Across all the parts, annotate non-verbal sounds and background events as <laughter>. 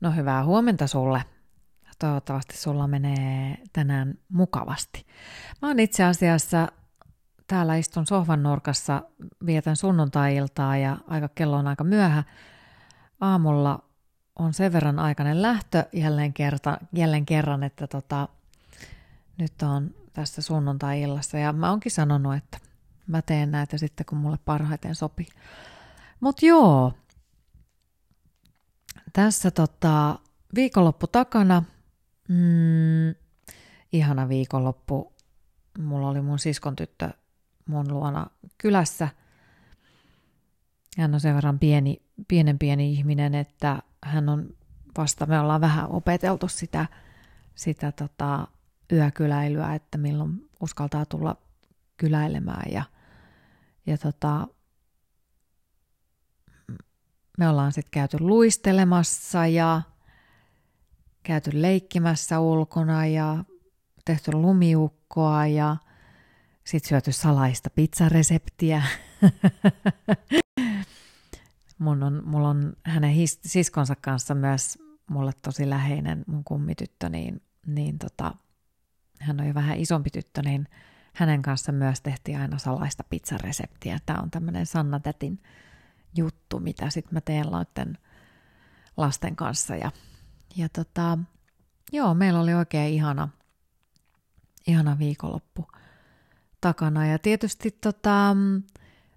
No hyvää huomenta sulle. Toivottavasti sulla menee tänään mukavasti. Mä oon itse asiassa täällä istun sohvan nurkassa, vietän sunnuntai-iltaa ja aika kello on aika myöhä. Aamulla on sen verran aikainen lähtö jälleen, kerta, jälleen kerran, että tota, nyt on tässä sunnuntai-illassa ja mä oonkin sanonut, että mä teen näitä sitten, kun mulle parhaiten sopii. Mutta joo, tässä tota, viikonloppu takana. Mm, ihana viikonloppu. Mulla oli mun siskon tyttö mun luona kylässä. Hän on sen verran pieni, pienen pieni ihminen, että hän on vasta, me ollaan vähän opeteltu sitä, sitä tota, yökyläilyä, että milloin uskaltaa tulla kyläilemään ja, ja tota, me ollaan sitten käyty luistelemassa ja käyty leikkimässä ulkona ja tehty lumiukkoa ja sitten syöty salaista pizzareseptiä. <laughs> mun on, mulla on hänen his, siskonsa kanssa myös mulle tosi läheinen mun kummityttö, niin, niin tota, hän on jo vähän isompi tyttö, niin hänen kanssa myös tehtiin aina salaista pizzareseptiä. Tämä on tämmöinen Sanna Tätin juttu, mitä sitten mä teen noiden lasten kanssa. Ja, ja tota, joo, meillä oli oikein ihana, ihana viikonloppu takana. Ja tietysti tota,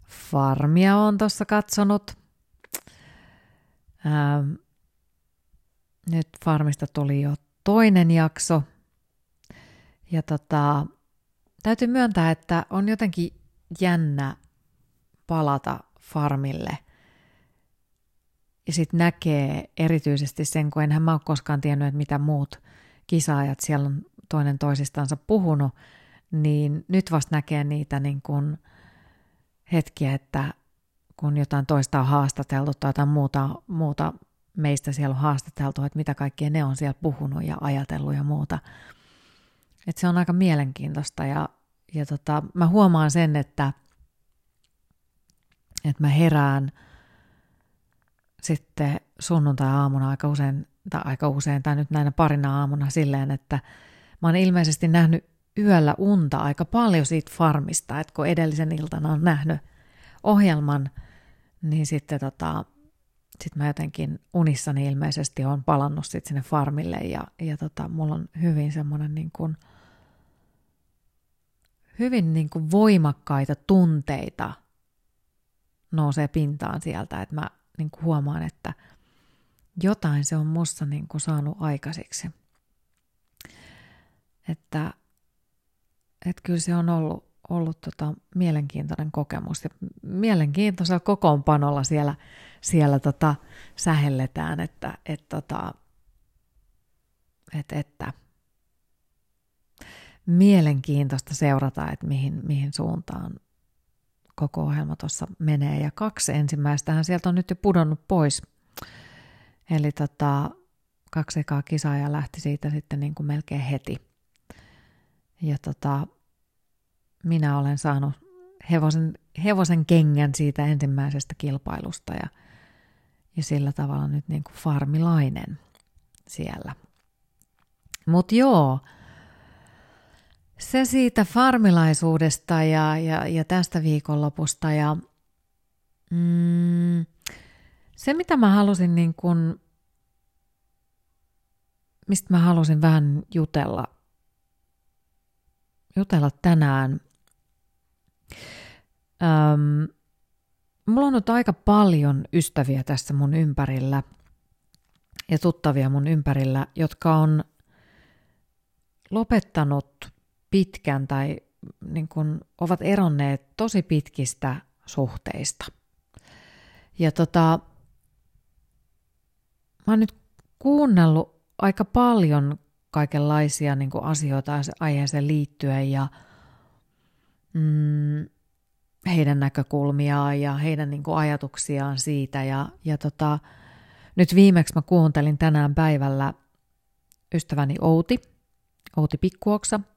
farmia on tuossa katsonut. Ähm, nyt farmista tuli jo toinen jakso. Ja tota, täytyy myöntää, että on jotenkin jännä palata farmille – ja sitten näkee erityisesti sen, kun enhän mä ole koskaan tiennyt, että mitä muut kisaajat siellä on toinen toisistansa puhunut, niin nyt vasta näkee niitä niin kuin hetkiä, että kun jotain toista on haastateltu tai jotain muuta, muuta meistä siellä on haastateltu, että mitä kaikkea ne on siellä puhunut ja ajatellut ja muuta. että se on aika mielenkiintoista ja, ja tota, mä huomaan sen, että, että mä herään – sitten sunnuntai-aamuna aika usein, tai aika usein, tai nyt näinä parina aamuna silleen, että mä oon ilmeisesti nähnyt yöllä unta aika paljon siitä farmista, että kun edellisen iltana on nähnyt ohjelman, niin sitten tota, sit mä jotenkin unissani ilmeisesti on palannut sit sinne farmille ja, ja tota, mulla on hyvin semmoinen niin kuin, hyvin niin kuin voimakkaita tunteita nousee pintaan sieltä, että mä niin kuin huomaan, että jotain se on musta niin kuin saanut aikaiseksi. Että, että kyllä se on ollut, ollut tota mielenkiintoinen kokemus ja mielenkiintoisella kokoonpanolla siellä, siellä tota sähelletään, että, et tota, et, että mielenkiintoista seurata, että mihin, mihin suuntaan koko ohjelma tuossa menee. Ja kaksi ensimmäistähän sieltä on nyt jo pudonnut pois. Eli tota, kaksi ekaa kisaaja lähti siitä sitten niin kuin melkein heti. Ja tota, minä olen saanut hevosen, hevosen kengän siitä ensimmäisestä kilpailusta ja, ja sillä tavalla nyt niin kuin farmilainen siellä. Mutta joo, se siitä farmilaisuudesta ja, ja, ja tästä viikonlopusta ja mm, se mitä mä halusin niin kun, mistä mä halusin vähän jutella, jutella tänään. Öm, mulla on nyt aika paljon ystäviä tässä mun ympärillä ja tuttavia mun ympärillä, jotka on lopettanut pitkän tai niin kuin ovat eronneet tosi pitkistä suhteista. Ja tota, mä oon nyt kuunnellut aika paljon kaikenlaisia niin kuin asioita aiheeseen liittyen ja mm, heidän näkökulmiaan ja heidän niin kuin ajatuksiaan siitä. Ja, ja tota, nyt viimeksi mä kuuntelin tänään päivällä ystäväni Outi, Outi Pikkuoksa –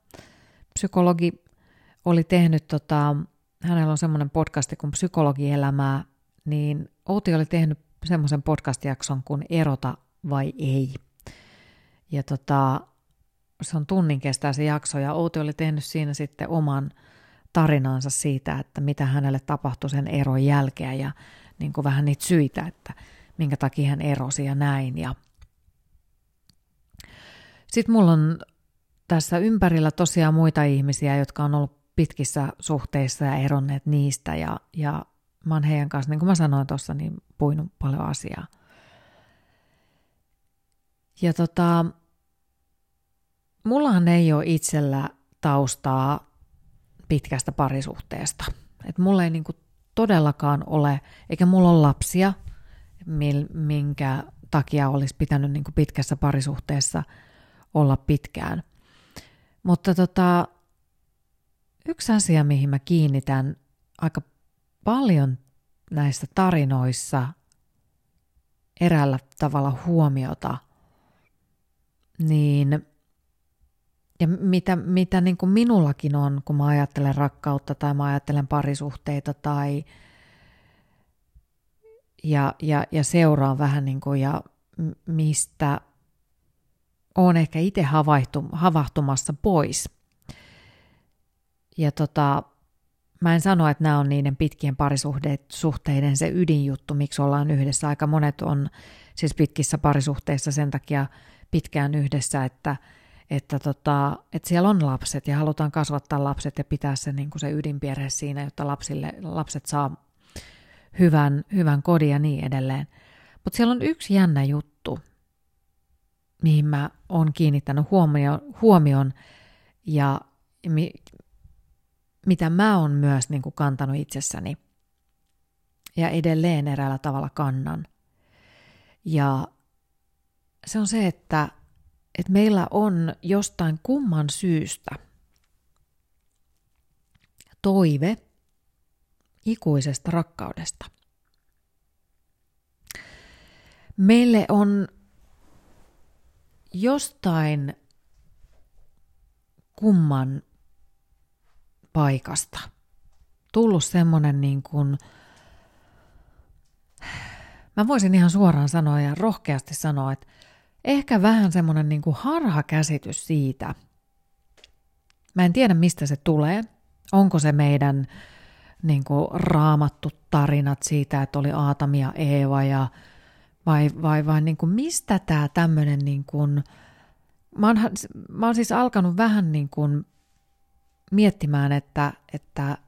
psykologi oli tehnyt, tota, hänellä on semmoinen podcasti kuin elämää, niin Outi oli tehnyt semmoisen podcast-jakson kuin Erota vai ei. Ja tota, se on tunnin kestää se jakso ja Outi oli tehnyt siinä sitten oman tarinansa siitä, että mitä hänelle tapahtui sen eron jälkeen ja niin kuin vähän niitä syitä, että minkä takia hän erosi ja näin. Ja sitten mulla on tässä ympärillä tosiaan muita ihmisiä, jotka on ollut pitkissä suhteissa ja eronneet niistä ja, ja mä oon heidän kanssa, niin kuin mä sanoin tuossa, niin puinut paljon asiaa. Ja tota, mullahan ei ole itsellä taustaa pitkästä parisuhteesta. Et mulla ei niinku todellakaan ole, eikä mulla ole lapsia, minkä takia olisi pitänyt niinku pitkässä parisuhteessa olla pitkään. Mutta tota, yksi asia, mihin mä kiinnitän aika paljon näissä tarinoissa eräällä tavalla huomiota, niin ja mitä, mitä niin kuin minullakin on, kun mä ajattelen rakkautta tai mä ajattelen parisuhteita tai ja, ja, ja seuraan vähän niin kuin ja mistä on ehkä itse havahtu, havahtumassa pois. Ja tota, mä en sano, että nämä on niiden pitkien parisuhteiden se ydinjuttu, miksi ollaan yhdessä. Aika monet on siis pitkissä parisuhteissa sen takia pitkään yhdessä, että, että, tota, että siellä on lapset ja halutaan kasvattaa lapset ja pitää se, niin kuin se ydinperhe siinä, jotta lapsille, lapset saa hyvän, hyvän kodin ja niin edelleen. Mutta siellä on yksi jännä juttu, mihin mä oon kiinnittänyt huomio, huomion ja mi, mitä mä oon myös niin kuin kantanut itsessäni ja edelleen eräällä tavalla kannan. Ja se on se, että, että meillä on jostain kumman syystä toive ikuisesta rakkaudesta. Meille on jostain kumman paikasta tullut semmoinen niin kuin, mä voisin ihan suoraan sanoa ja rohkeasti sanoa, että ehkä vähän semmoinen niin kuin harhakäsitys siitä. Mä en tiedä, mistä se tulee. Onko se meidän niin kuin raamattu tarinat siitä, että oli Aatami ja Eeva ja vai, vai, vai niin kuin mistä tämä tämmöinen niin kuin, mä oon, mä oon siis alkanut vähän niin kuin miettimään, että, että,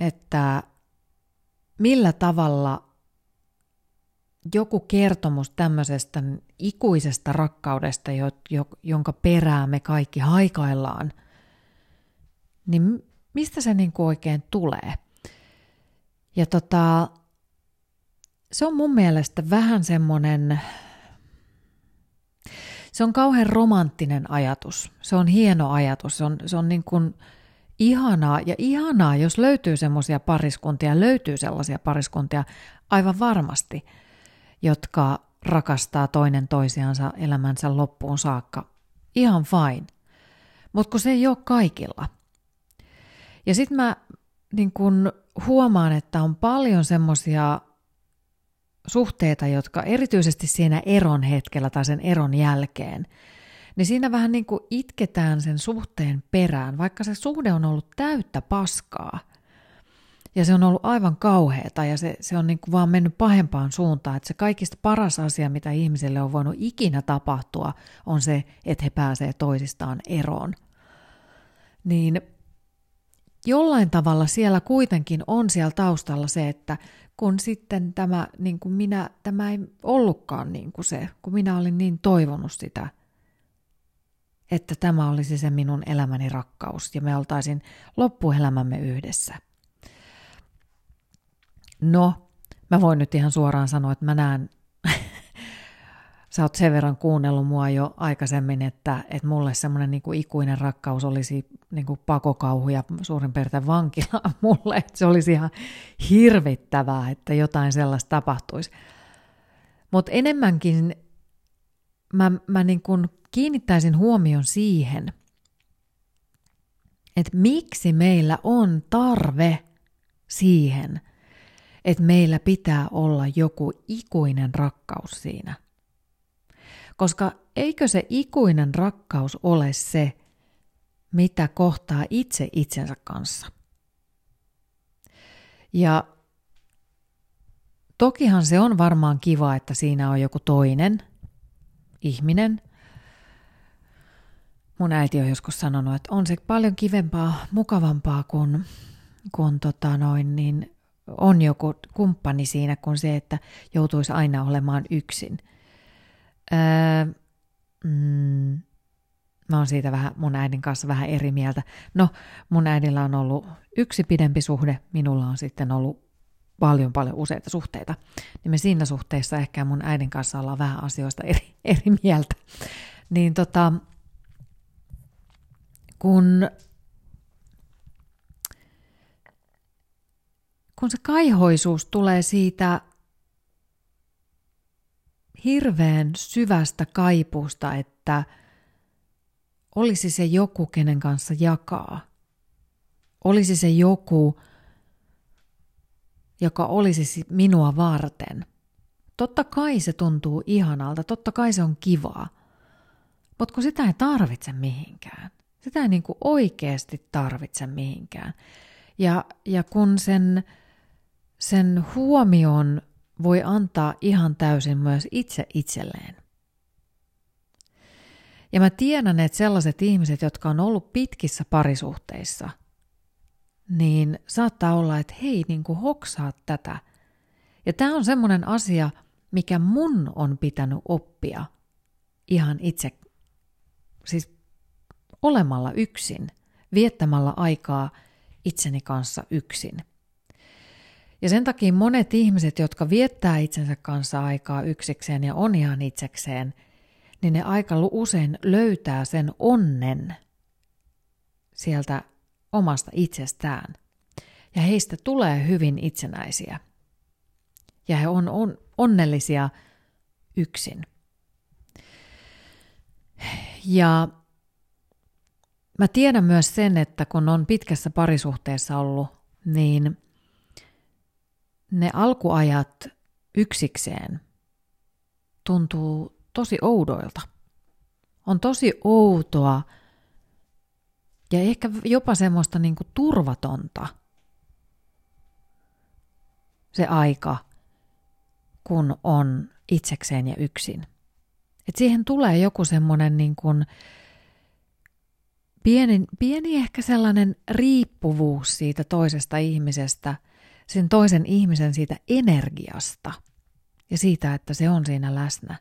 että millä tavalla joku kertomus tämmöisestä ikuisesta rakkaudesta, jonka perää me kaikki haikaillaan, niin mistä se niin kuin oikein tulee? Ja tota, se on mun mielestä vähän semmoinen, se on kauhean romanttinen ajatus. Se on hieno ajatus. Se on, se on niin kuin ihanaa ja ihanaa, jos löytyy semmoisia pariskuntia, löytyy sellaisia pariskuntia aivan varmasti, jotka rakastaa toinen toisiansa elämänsä loppuun saakka. Ihan fine. Mutta kun se ei ole kaikilla. Ja sitten mä niin kun huomaan, että on paljon semmoisia suhteita, jotka erityisesti siinä eron hetkellä tai sen eron jälkeen, niin siinä vähän niin kuin itketään sen suhteen perään, vaikka se suhde on ollut täyttä paskaa. Ja se on ollut aivan kauheata ja se, se on niin kuin vaan mennyt pahempaan suuntaan, että se kaikista paras asia, mitä ihmiselle on voinut ikinä tapahtua, on se, että he pääsee toisistaan eroon. Niin jollain tavalla siellä kuitenkin on siellä taustalla se, että kun sitten tämä, niin kuin minä, tämä ei ollutkaan niin kuin se, kun minä olin niin toivonut sitä, että tämä olisi se minun elämäni rakkaus ja me oltaisiin loppuelämämme yhdessä. No, mä voin nyt ihan suoraan sanoa, että mä näen sä oot sen verran kuunnellut mua jo aikaisemmin, että, että mulle semmoinen niin ikuinen rakkaus olisi niin kuin pakokauhu ja suurin piirtein vankila <laughs> mulle, että se olisi ihan hirvittävää, että jotain sellaista tapahtuisi. Mutta enemmänkin mä, mä niin kuin kiinnittäisin huomion siihen, että miksi meillä on tarve siihen, että meillä pitää olla joku ikuinen rakkaus siinä. Koska eikö se ikuinen rakkaus ole se, mitä kohtaa itse itsensä kanssa? Ja tokihan se on varmaan kiva, että siinä on joku toinen ihminen. Mun äiti on joskus sanonut, että on se paljon kivempaa, mukavampaa, kun, kun tota noin, niin on joku kumppani siinä kuin se, että joutuisi aina olemaan yksin. Öö, mm, mä oon siitä vähän mun äidin kanssa vähän eri mieltä. No, mun äidillä on ollut yksi pidempi suhde, minulla on sitten ollut paljon paljon useita suhteita. Niin me siinä suhteessa ehkä mun äidin kanssa ollaan vähän asioista eri, <laughs> eri mieltä. Niin tota, kun kun se kaihoisuus tulee siitä hirveän syvästä kaipuusta, että olisi se joku, kenen kanssa jakaa. Olisi se joku, joka olisi minua varten. Totta kai se tuntuu ihanalta, totta kai se on kivaa, mutta kun sitä ei tarvitse mihinkään. Sitä ei niin kuin oikeasti tarvitse mihinkään. Ja, ja kun sen sen huomion voi antaa ihan täysin myös itse itselleen. Ja mä tiedän, että sellaiset ihmiset, jotka on ollut pitkissä parisuhteissa, niin saattaa olla, että hei, niin kuin hoksaat tätä. Ja tämä on semmoinen asia, mikä mun on pitänyt oppia ihan itse, siis olemalla yksin, viettämällä aikaa itseni kanssa yksin – ja sen takia monet ihmiset, jotka viettää itsensä kanssa aikaa yksikseen ja on ihan itsekseen, niin ne aika usein löytää sen onnen sieltä omasta itsestään. Ja heistä tulee hyvin itsenäisiä. Ja he on, on onnellisia yksin. Ja mä tiedän myös sen, että kun on pitkässä parisuhteessa ollut, niin – ne alkuajat yksikseen tuntuu tosi oudoilta. On tosi outoa ja ehkä jopa semmoista niin kuin turvatonta se aika, kun on itsekseen ja yksin. Et siihen tulee joku semmoinen niin kuin pieni, pieni ehkä sellainen riippuvuus siitä toisesta ihmisestä – sen toisen ihmisen siitä energiasta ja siitä, että se on siinä läsnä.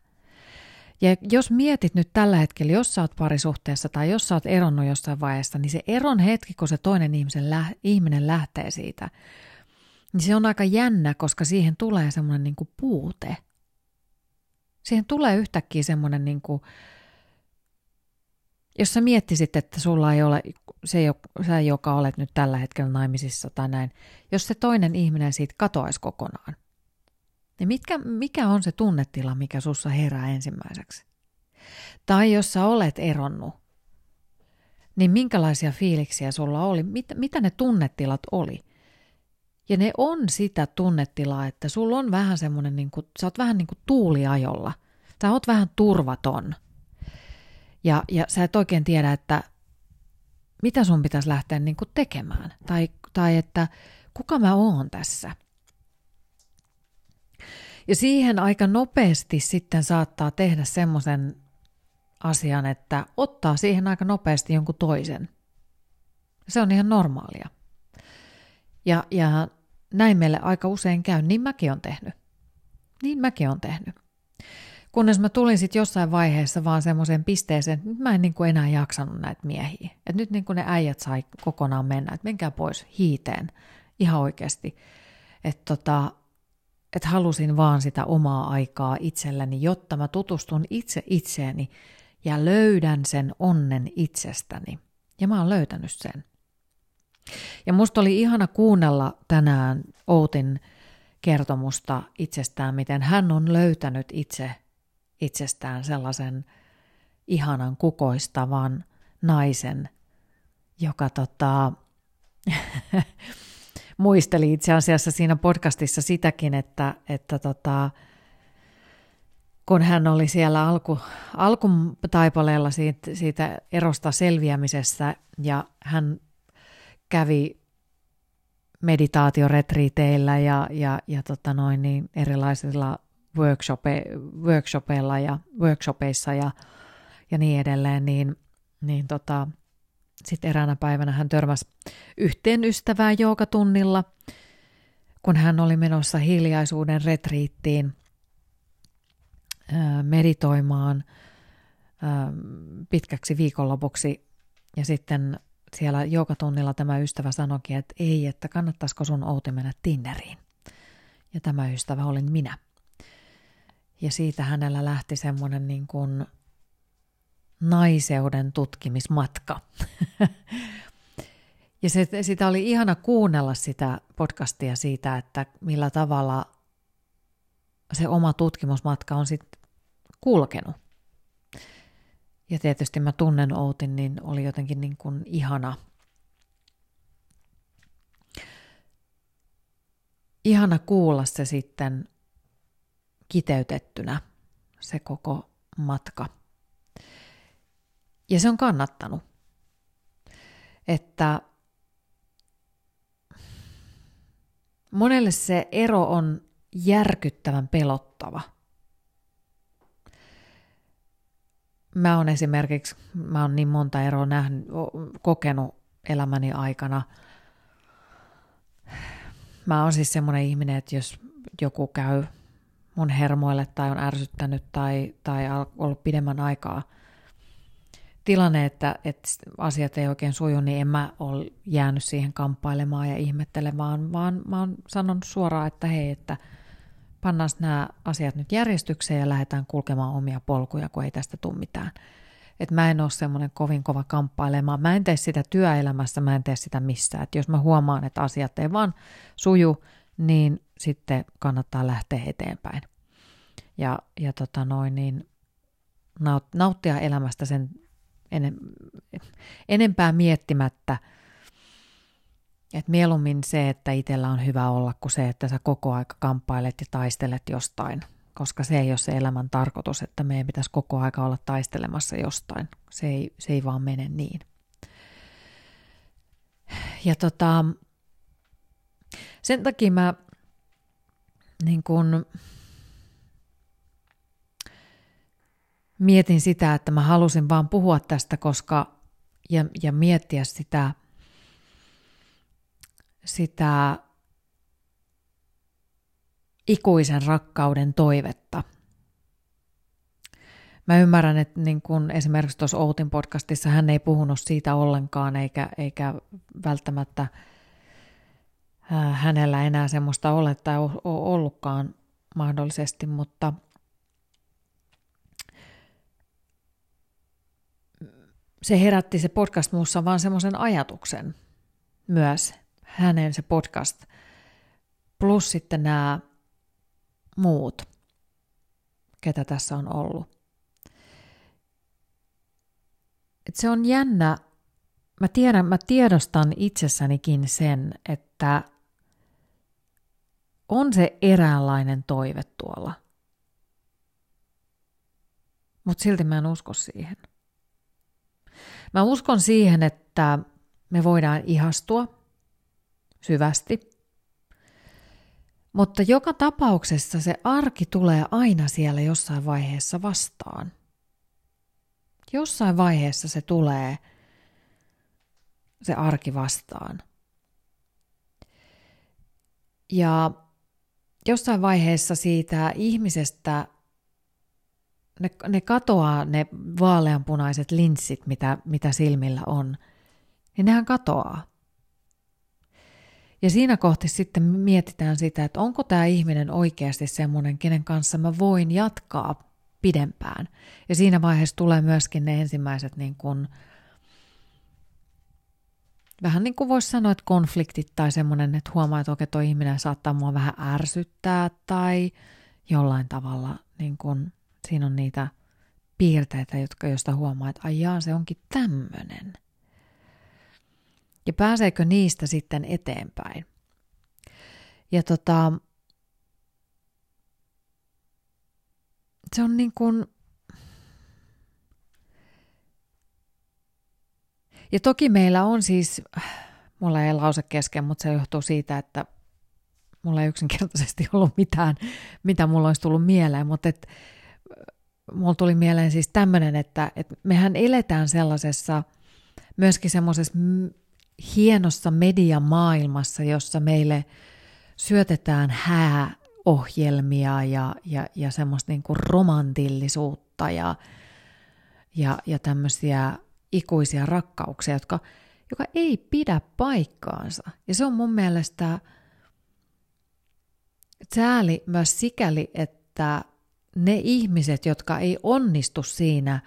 Ja jos mietit nyt tällä hetkellä, jos sä oot parisuhteessa tai jos sä oot eronnut jossain vaiheessa, niin se eron hetki, kun se toinen ihmisen lä- ihminen lähtee siitä, niin se on aika jännä, koska siihen tulee semmoinen niin puute. Siihen tulee yhtäkkiä semmoinen, niin kuin, jos sä miettisit, että sulla ei ole se, sä, joka olet nyt tällä hetkellä naimisissa tai näin, jos se toinen ihminen siitä katoaisi kokonaan, niin mitkä, mikä on se tunnetila, mikä sussa herää ensimmäiseksi? Tai jos sä olet eronnut, niin minkälaisia fiiliksiä sulla oli? Mit, mitä ne tunnetilat oli? Ja ne on sitä tunnetilaa, että sulla on vähän semmoinen, niin kuin, sä oot vähän niin kuin tuuliajolla. Sä oot vähän turvaton. Ja, ja sä et oikein tiedä, että mitä sun pitäisi lähteä niin kuin tekemään. Tai, tai että kuka mä oon tässä. Ja siihen aika nopeasti sitten saattaa tehdä semmoisen asian, että ottaa siihen aika nopeasti jonkun toisen. Se on ihan normaalia. Ja, ja näin meille aika usein käy, niin mäkin on tehnyt. Niin mäkin on tehnyt. Kunnes mä tulin sitten jossain vaiheessa vaan semmoiseen pisteeseen, että mä en niin kuin enää jaksanut näitä miehiä. Että nyt niin kuin ne äijät sai kokonaan mennä, että menkää pois hiiteen ihan oikeasti. Että tota, et halusin vaan sitä omaa aikaa itselläni, jotta mä tutustun itse itseeni ja löydän sen onnen itsestäni. Ja mä oon löytänyt sen. Ja musta oli ihana kuunnella tänään Outin kertomusta itsestään, miten hän on löytänyt itse itsestään sellaisen ihanan kukoistavan naisen, joka tota, <laughs> muisteli itse asiassa siinä podcastissa sitäkin, että, että tota, kun hän oli siellä alku, alkutaipaleella siitä, siitä erosta selviämisessä ja hän kävi meditaatioretriiteillä ja, ja, ja tota noin, niin erilaisilla workshope, workshopeilla ja workshopeissa ja, ja niin edelleen, niin, niin tota, sitten eräänä päivänä hän törmäsi yhteen ystävään joukatunnilla, kun hän oli menossa hiljaisuuden retriittiin meditoimaan pitkäksi viikonlopuksi. Ja sitten siellä joukatunnilla tämä ystävä sanoikin, että ei, että kannattaisiko sun Outi mennä Tinderiin. Ja tämä ystävä olin minä. Ja siitä hänellä lähti semmoinen niin kuin naiseuden tutkimismatka. <laughs> ja se, sitä oli ihana kuunnella sitä podcastia siitä, että millä tavalla se oma tutkimusmatka on sitten kulkenut. Ja tietysti mä tunnen Outin, niin oli jotenkin niin kuin ihana. Ihana kuulla se sitten kiteytettynä, se koko matka. Ja se on kannattanut. Että monelle se ero on järkyttävän pelottava. Mä oon esimerkiksi, mä oon niin monta eroa nähnyt, kokenut elämäni aikana. Mä oon siis semmoinen ihminen, että jos joku käy mun hermoille tai on ärsyttänyt tai, tai ollut pidemmän aikaa – tilanne, että, että asiat ei oikein suju, niin en mä ole jäänyt siihen kamppailemaan ja ihmettelemään, vaan mä oon sanonut suoraan, että hei, että pannaan nämä asiat nyt järjestykseen ja lähdetään kulkemaan omia polkuja, kun ei tästä tule mitään. Että mä en ole semmoinen kovin kova kamppailemaan. Mä en tee sitä työelämässä, mä en tee sitä missään. Että jos mä huomaan, että asiat ei vaan suju, niin sitten kannattaa lähteä eteenpäin. Ja, ja tota noin, niin nauttia elämästä sen enempää miettimättä, että mieluummin se, että itsellä on hyvä olla, kuin se, että sä koko aika kamppailet ja taistelet jostain, koska se ei ole se elämän tarkoitus, että meidän pitäisi koko aika olla taistelemassa jostain. Se ei, se ei vaan mene niin. Ja tota, sen takia mä niin kun, mietin sitä, että mä halusin vaan puhua tästä, koska ja, ja miettiä sitä, sitä ikuisen rakkauden toivetta. Mä ymmärrän, että niin kun esimerkiksi tuossa Outin podcastissa hän ei puhunut siitä ollenkaan, eikä, eikä välttämättä hänellä enää semmoista ole tai ole ollutkaan mahdollisesti, mutta – se herätti se podcast muussa vaan semmoisen ajatuksen myös, hänen se podcast, plus sitten nämä muut, ketä tässä on ollut. Et se on jännä, mä tiedän, mä tiedostan itsessänikin sen, että on se eräänlainen toive tuolla. Mutta silti mä en usko siihen. Mä uskon siihen, että me voidaan ihastua syvästi, mutta joka tapauksessa se arki tulee aina siellä jossain vaiheessa vastaan. Jossain vaiheessa se tulee se arki vastaan. Ja jossain vaiheessa siitä ihmisestä ne, ne katoaa ne vaaleanpunaiset linssit, mitä, mitä silmillä on, niin nehän katoaa. Ja siinä kohti sitten mietitään sitä, että onko tämä ihminen oikeasti semmoinen, kenen kanssa mä voin jatkaa pidempään. Ja siinä vaiheessa tulee myöskin ne ensimmäiset niin kuin, vähän niin kuin voisi sanoa, että konfliktit tai semmoinen, että huomaa, että okei, toi ihminen saattaa mua vähän ärsyttää tai jollain tavalla niin kuin Siinä on niitä piirteitä, jotka, joista huomaa, että ajaa, se onkin tämmöinen. Ja pääseekö niistä sitten eteenpäin? Ja tota, se on niin kuin, ja toki meillä on siis, mulla ei lause kesken, mutta se johtuu siitä, että mulla ei yksinkertaisesti ollut mitään, mitä mulla olisi tullut mieleen, mutta et, mulla tuli mieleen siis tämmöinen, että, että mehän eletään sellaisessa, myöskin semmoisessa hienossa mediamaailmassa, jossa meille syötetään hääohjelmia ja, ja, ja semmoista niin kuin romantillisuutta ja, ja, ja tämmöisiä ikuisia rakkauksia, jotka, joka ei pidä paikkaansa. Ja se on mun mielestä sääli myös sikäli, että ne ihmiset, jotka ei onnistu siinä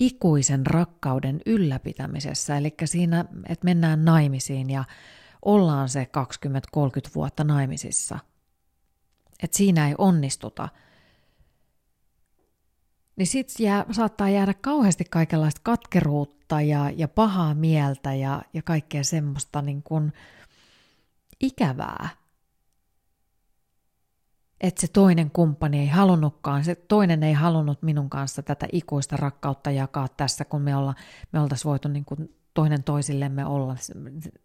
ikuisen rakkauden ylläpitämisessä, eli siinä, että mennään naimisiin ja ollaan se 20-30 vuotta naimisissa, että siinä ei onnistuta, niin sitten jää, saattaa jäädä kauheasti kaikenlaista katkeruutta ja, ja pahaa mieltä ja, ja kaikkea semmoista niin kuin ikävää että se toinen kumppani ei halunnutkaan, se toinen ei halunnut minun kanssa tätä ikuista rakkautta jakaa tässä, kun me, olla, me oltaisiin voitu niin kuin toinen toisillemme olla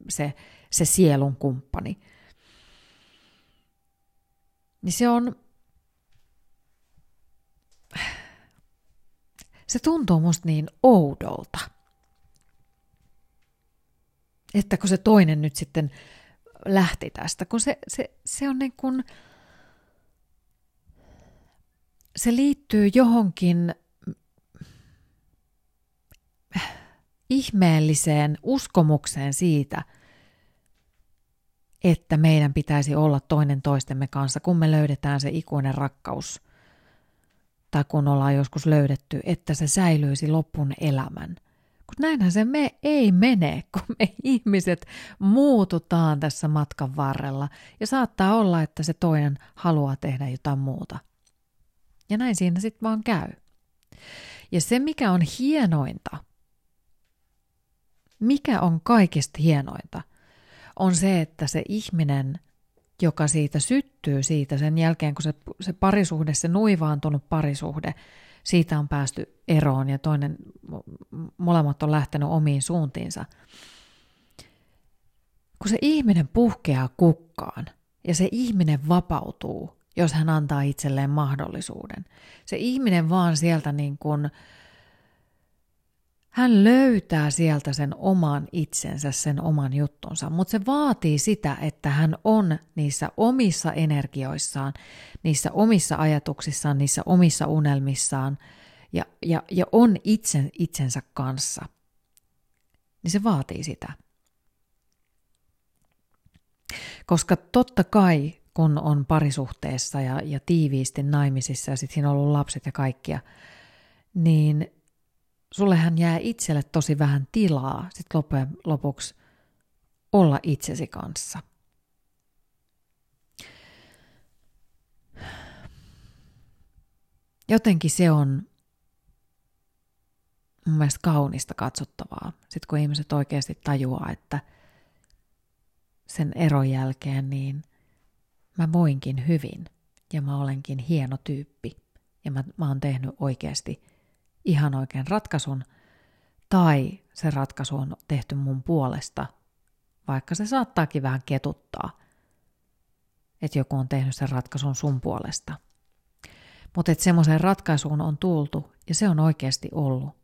se, se sielun kumppani. Niin se on, se tuntuu musta niin oudolta. Että kun se toinen nyt sitten lähti tästä, kun se, se, se on niin kuin, se liittyy johonkin ihmeelliseen uskomukseen siitä, että meidän pitäisi olla toinen toistemme kanssa, kun me löydetään se ikuinen rakkaus, tai kun ollaan joskus löydetty, että se säilyisi lopun elämän. Kun näinhän se me ei mene, kun me ihmiset muututaan tässä matkan varrella, ja saattaa olla, että se toinen haluaa tehdä jotain muuta – ja näin siinä sitten vaan käy. Ja se, mikä on hienointa, mikä on kaikista hienointa, on se, että se ihminen, joka siitä syttyy siitä sen jälkeen, kun se, se parisuhde, se nuivaantunut parisuhde, siitä on päästy eroon ja toinen, molemmat on lähtenyt omiin suuntiinsa. Kun se ihminen puhkeaa kukkaan ja se ihminen vapautuu jos hän antaa itselleen mahdollisuuden. Se ihminen vaan sieltä niin kuin, hän löytää sieltä sen oman itsensä, sen oman juttunsa, mutta se vaatii sitä, että hän on niissä omissa energioissaan, niissä omissa ajatuksissaan, niissä omissa unelmissaan ja, ja, ja on itsen, itsensä kanssa. Niin se vaatii sitä. Koska totta kai kun on parisuhteessa ja, ja tiiviisti naimisissa ja sitten siinä on ollut lapset ja kaikkia, niin sullehan jää itselle tosi vähän tilaa sitten loppujen lopuksi olla itsesi kanssa. Jotenkin se on mun mielestä kaunista katsottavaa, sitten kun ihmiset oikeasti tajuaa, että sen eron jälkeen niin mä voinkin hyvin ja mä olenkin hieno tyyppi ja mä, mä oon tehnyt oikeasti ihan oikein ratkaisun tai se ratkaisu on tehty mun puolesta, vaikka se saattaakin vähän ketuttaa, että joku on tehnyt sen ratkaisun sun puolesta. Mutta että semmoiseen ratkaisuun on tultu ja se on oikeasti ollut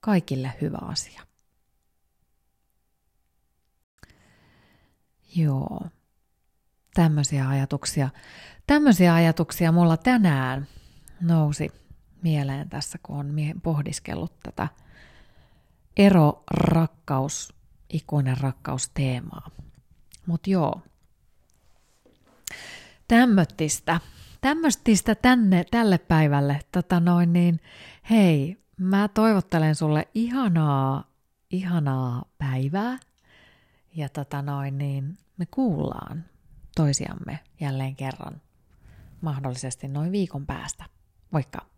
kaikille hyvä asia. Joo tämmöisiä ajatuksia. Tämmöisiä ajatuksia mulla tänään nousi mieleen tässä, kun on pohdiskellut tätä ero, rakkaus, ikuinen rakkaus teemaa. Mutta joo, tämmöttistä, tämmöttistä tänne, tälle päivälle. Tota noin niin, hei, mä toivottelen sulle ihanaa, ihanaa päivää. Ja tota noin niin, me kuullaan toisiamme jälleen kerran mahdollisesti noin viikon päästä. Moikka!